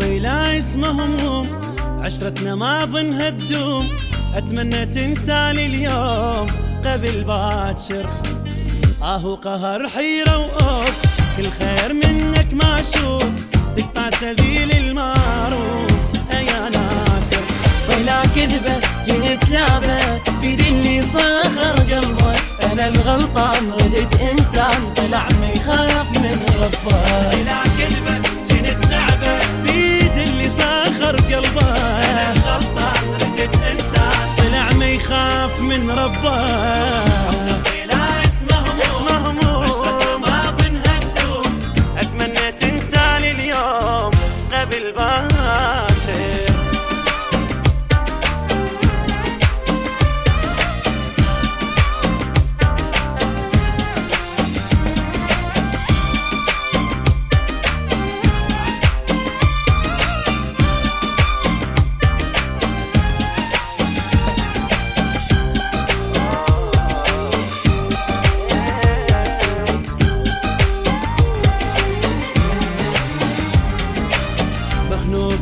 طويلة اسمه هموم عشرتنا ما ظنها تدوم أتمنى تنساني اليوم قبل باكر آهو قهر حيرة وأوف كل خير منك ما أشوف. تقطع سبيل المعروف يا ناكر طلع كذبة جنت لعبة بيدي اللي صخر قلبه أنا الغلطان ردت إنسان طلع ما يخاف من ربه. يخاف من ربه. طويلة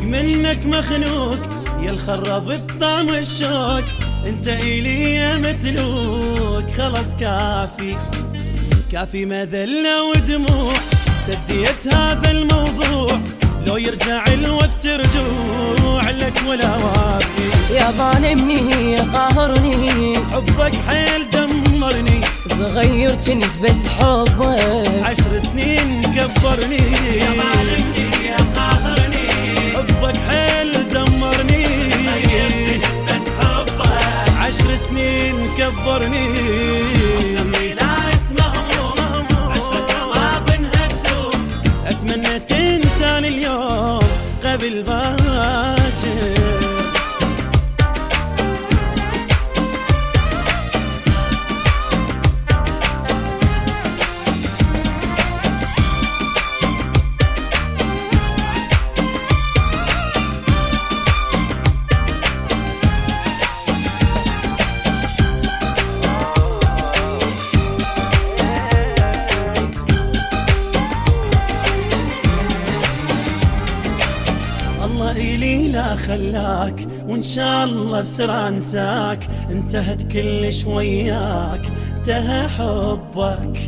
منك مخنوق يا الخرب الطعم الشوق انت إلي يا متلوك خلاص كافي. كافي مذلة ودموع سديت هذا الموضوع. لو يرجع الوقت رجوع لك ولا وافي. يا ظالمني قاهرني حبك حيل دمرني. صغير كنت بس حبك. عشر سنين كبرني. يا ظالمني تدوم أتمنى تنساني اليوم قبل باكر الله إلي لا خلاك وإن شاء الله بسرعة أنساك. انتهت كلش وياك انتهى حبك.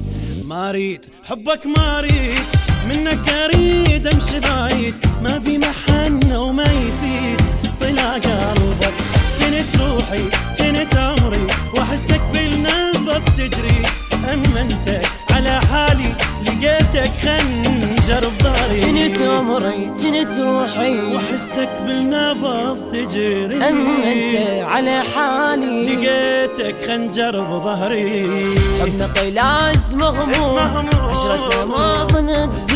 ما أريد حبك ما أريد منك أريد أمشي بعيد. ما في محنة وما يفيد. طلع قلبك جنت روحي جنت عمري وأحسك بالنبض تجري. أما أنت على حالي لقيتك خنجر بظهري جنت عمري جنت روحي واحسك بالنبض تجري. أما أنت على حالي. لقيتك خنجر بظهري. حبنا اسمه هموم عشرتنا ما ظنت.